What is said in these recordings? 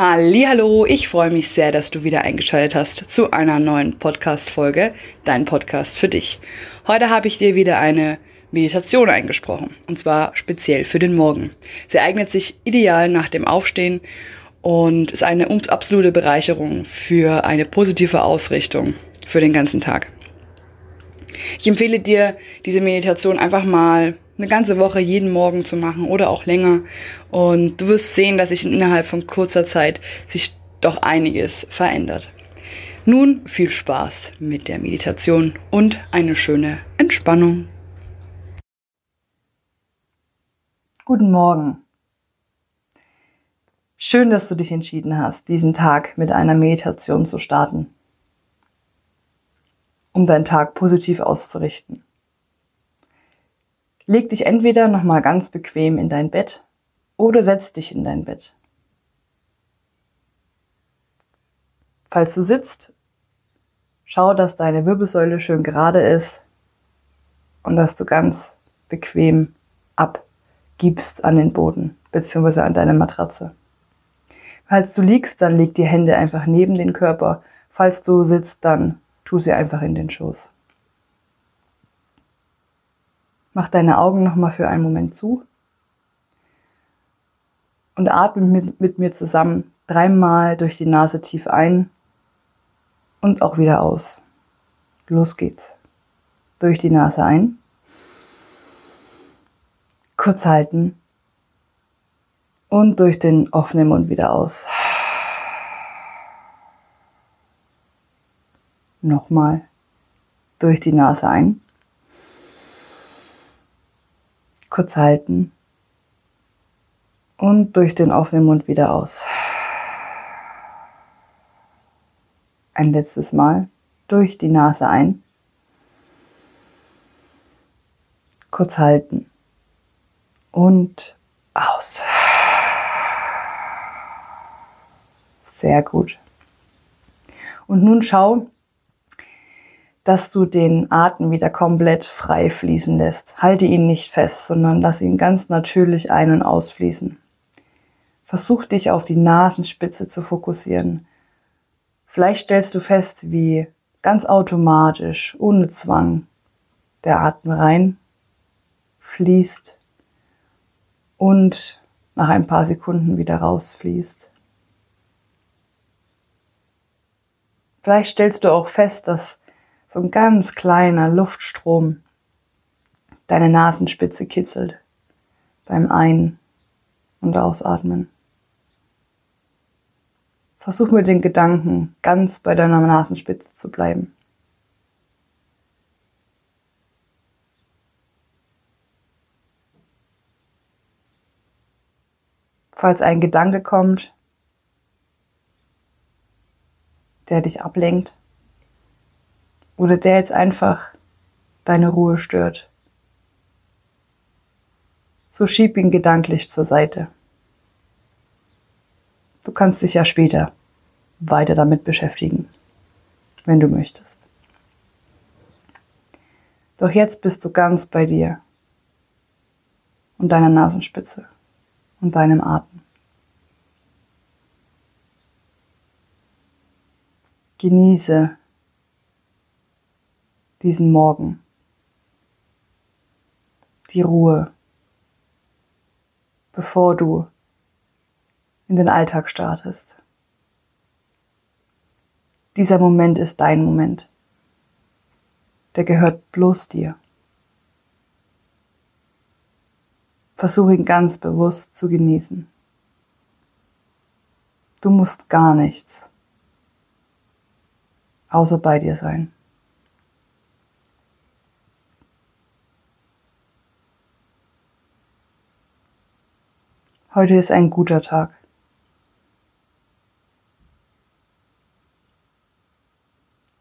Hallo, ich freue mich sehr, dass du wieder eingeschaltet hast zu einer neuen Podcast Folge, dein Podcast für dich. Heute habe ich dir wieder eine Meditation eingesprochen und zwar speziell für den Morgen. Sie eignet sich ideal nach dem Aufstehen und ist eine absolute Bereicherung für eine positive Ausrichtung für den ganzen Tag. Ich empfehle dir, diese Meditation einfach mal eine ganze Woche jeden Morgen zu machen oder auch länger. Und du wirst sehen, dass sich innerhalb von kurzer Zeit sich doch einiges verändert. Nun viel Spaß mit der Meditation und eine schöne Entspannung. Guten Morgen. Schön, dass du dich entschieden hast, diesen Tag mit einer Meditation zu starten, um deinen Tag positiv auszurichten. Leg dich entweder nochmal ganz bequem in dein Bett oder setz dich in dein Bett. Falls du sitzt, schau, dass deine Wirbelsäule schön gerade ist und dass du ganz bequem abgibst an den Boden bzw. an deine Matratze. Falls du liegst, dann leg die Hände einfach neben den Körper. Falls du sitzt, dann tu sie einfach in den Schoß. Mach deine Augen nochmal für einen Moment zu und atme mit, mit mir zusammen dreimal durch die Nase tief ein und auch wieder aus. Los geht's. Durch die Nase ein. Kurz halten. Und durch den offenen Mund wieder aus. Nochmal. Durch die Nase ein. kurz halten und durch den offenen Mund wieder aus. Ein letztes Mal durch die Nase ein. Kurz halten und aus. Sehr gut. Und nun schau, dass du den Atem wieder komplett frei fließen lässt. Halte ihn nicht fest, sondern lass ihn ganz natürlich ein- und ausfließen. Versuch dich auf die Nasenspitze zu fokussieren. Vielleicht stellst du fest, wie ganz automatisch, ohne Zwang, der Atem rein fließt und nach ein paar Sekunden wieder rausfließt. Vielleicht stellst du auch fest, dass so ein ganz kleiner Luftstrom deine Nasenspitze kitzelt beim Ein- und Ausatmen. Versuch mit den Gedanken ganz bei deiner Nasenspitze zu bleiben. Falls ein Gedanke kommt, der dich ablenkt, oder der jetzt einfach deine Ruhe stört. So schieb ihn gedanklich zur Seite. Du kannst dich ja später weiter damit beschäftigen, wenn du möchtest. Doch jetzt bist du ganz bei dir und deiner Nasenspitze und deinem Atem. Genieße diesen Morgen. Die Ruhe, bevor du in den Alltag startest. Dieser Moment ist dein Moment. Der gehört bloß dir. Versuche ihn ganz bewusst zu genießen. Du musst gar nichts außer bei dir sein. Heute ist ein guter Tag.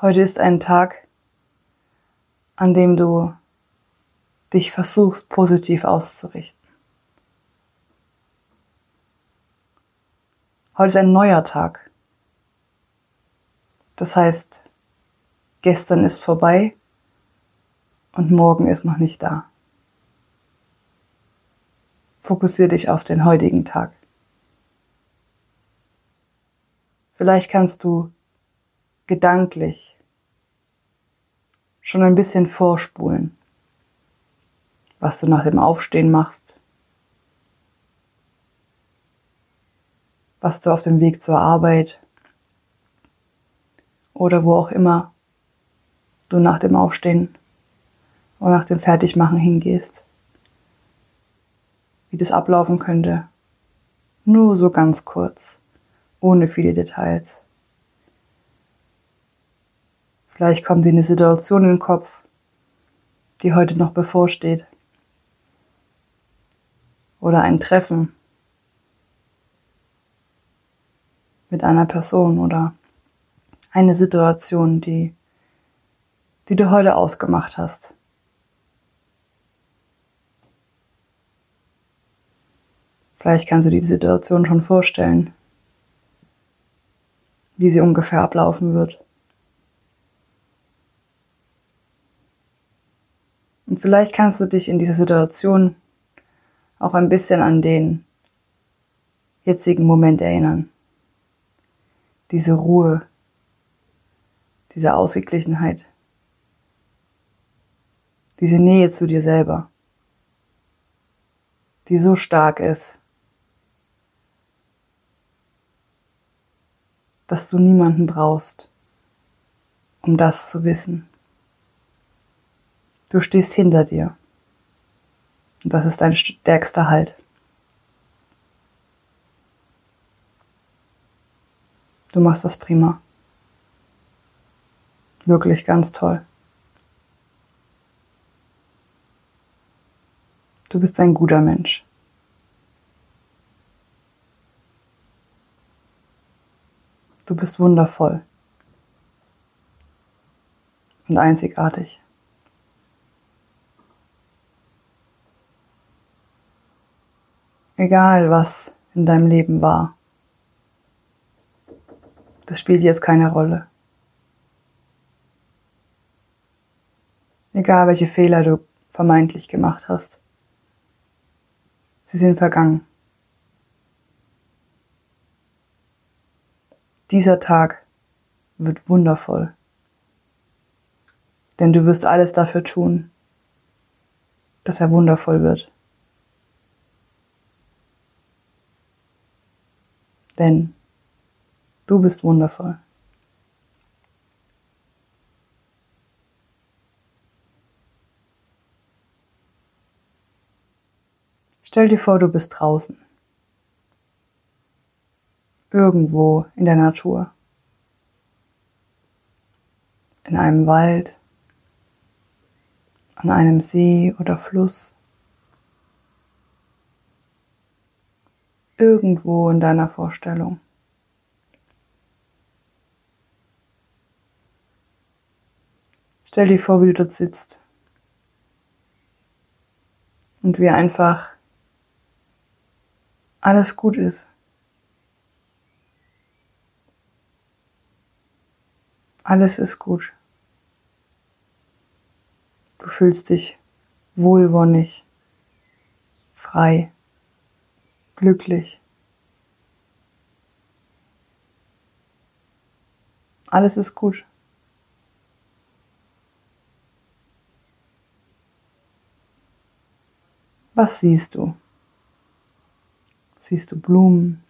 Heute ist ein Tag, an dem du dich versuchst positiv auszurichten. Heute ist ein neuer Tag. Das heißt, gestern ist vorbei und morgen ist noch nicht da. Fokussiere dich auf den heutigen Tag. Vielleicht kannst du gedanklich schon ein bisschen vorspulen, was du nach dem Aufstehen machst, was du auf dem Weg zur Arbeit oder wo auch immer du nach dem Aufstehen oder nach dem Fertigmachen hingehst, wie das ablaufen könnte. Nur so ganz kurz, ohne viele Details. Vielleicht kommt dir eine Situation in den Kopf, die heute noch bevorsteht. Oder ein Treffen mit einer Person oder eine Situation, die, die du heute ausgemacht hast. Vielleicht kannst du dir die Situation schon vorstellen, wie sie ungefähr ablaufen wird. Und vielleicht kannst du dich in dieser Situation auch ein bisschen an den jetzigen Moment erinnern. Diese Ruhe, diese Ausgeglichenheit, diese Nähe zu dir selber, die so stark ist, dass du niemanden brauchst, um das zu wissen. Du stehst hinter dir. Und das ist dein stärkster Halt. Du machst das prima. Wirklich ganz toll. Du bist ein guter Mensch. Du bist wundervoll und einzigartig. Egal was in deinem Leben war, das spielt jetzt keine Rolle. Egal welche Fehler du vermeintlich gemacht hast, sie sind vergangen. Dieser Tag wird wundervoll. Denn du wirst alles dafür tun, dass er wundervoll wird. Denn du bist wundervoll. Stell dir vor, du bist draußen irgendwo in der Natur. In einem Wald, an einem See oder Fluss. Irgendwo in deiner Vorstellung. Stell dir vor, wie du dort sitzt und wie einfach alles gut ist. Alles ist gut. Du fühlst dich wohlwonnig, frei, glücklich. Alles ist gut. Was siehst du? Siehst du Blumen,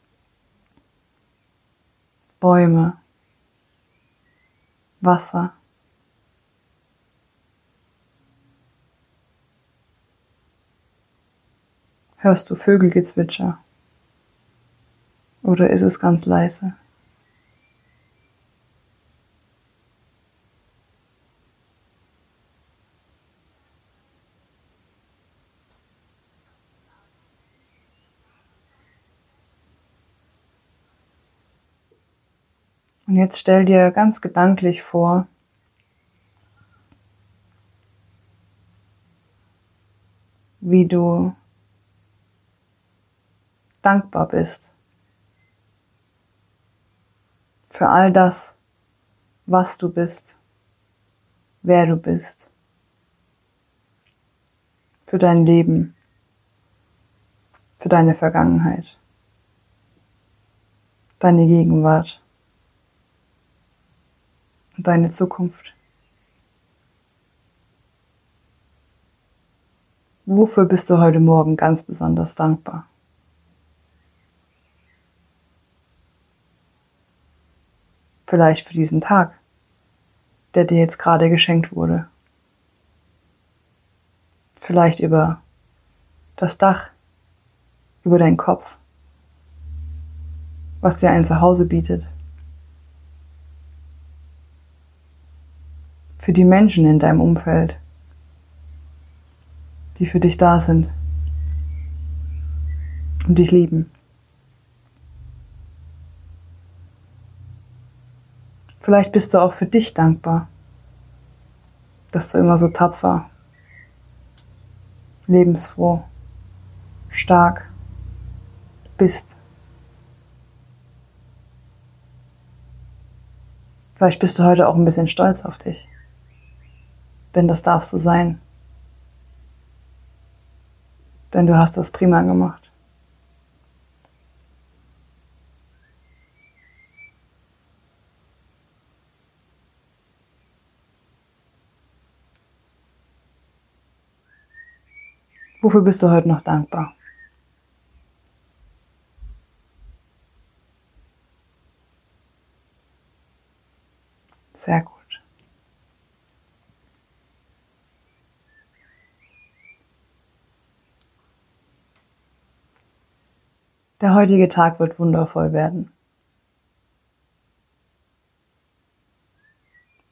Bäume, Wasser. Hörst du Vögelgezwitscher? Oder ist es ganz leise? Und jetzt stell dir ganz gedanklich vor, wie du dankbar bist für all das, was du bist, wer du bist, für dein Leben, für deine Vergangenheit, deine Gegenwart und deine Zukunft. Wofür bist du heute Morgen ganz besonders dankbar? Vielleicht für diesen Tag, der dir jetzt gerade geschenkt wurde. Vielleicht über das Dach, über deinen Kopf, was dir ein Zuhause bietet. Für die Menschen in deinem Umfeld, die für dich da sind und dich lieben. Vielleicht bist du auch für dich dankbar, dass du immer so tapfer, lebensfroh, stark bist. Vielleicht bist du heute auch ein bisschen stolz auf dich, denn das darf so sein. Denn du hast das prima gemacht. Wofür bist du heute noch dankbar? Sehr gut. Der heutige Tag wird wundervoll werden.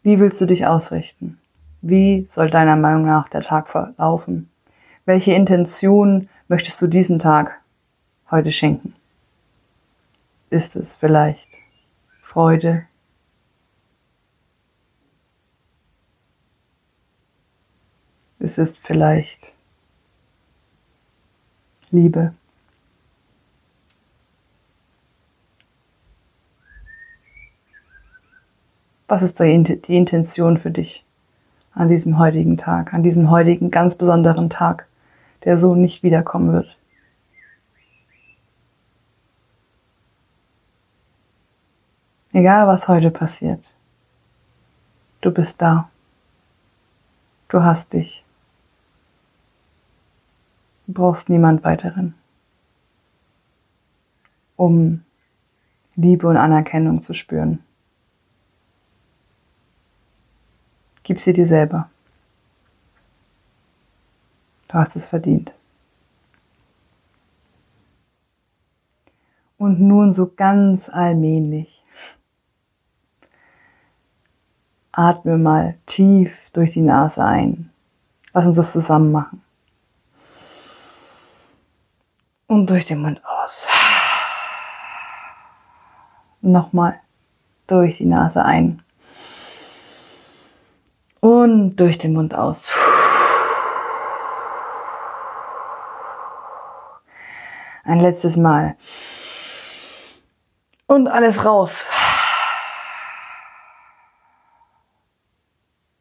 Wie willst du dich ausrichten? Wie soll deiner Meinung nach der Tag verlaufen? Welche Intention möchtest du diesen Tag heute schenken? Ist es vielleicht Freude? Ist es vielleicht Liebe? Was ist die Intention für dich an diesem heutigen Tag, an diesem heutigen ganz besonderen Tag? der so nicht wiederkommen wird. Egal was heute passiert, du bist da. Du hast dich. Du brauchst niemand weiteren, um Liebe und Anerkennung zu spüren. Gib sie dir selber. Du hast es verdient. Und nun so ganz allmählich. Atme mal tief durch die Nase ein. Lass uns das zusammen machen. Und durch den Mund aus. Nochmal durch die Nase ein. Und durch den Mund aus. Ein letztes Mal. Und alles raus.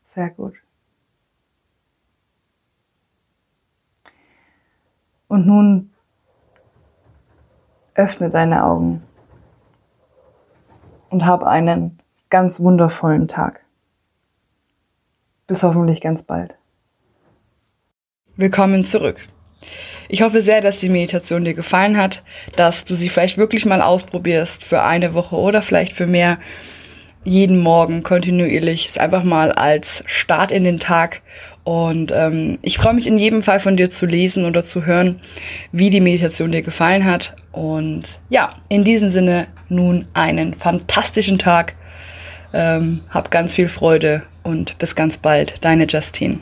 Sehr gut. Und nun öffne deine Augen und hab einen ganz wundervollen Tag. Bis hoffentlich ganz bald. Willkommen zurück. Ich hoffe sehr, dass die Meditation dir gefallen hat, dass du sie vielleicht wirklich mal ausprobierst für eine Woche oder vielleicht für mehr. Jeden Morgen kontinuierlich ist einfach mal als Start in den Tag. Und ähm, ich freue mich in jedem Fall von dir zu lesen oder zu hören, wie die Meditation dir gefallen hat. Und ja, in diesem Sinne nun einen fantastischen Tag. Ähm, hab ganz viel Freude und bis ganz bald. Deine Justine.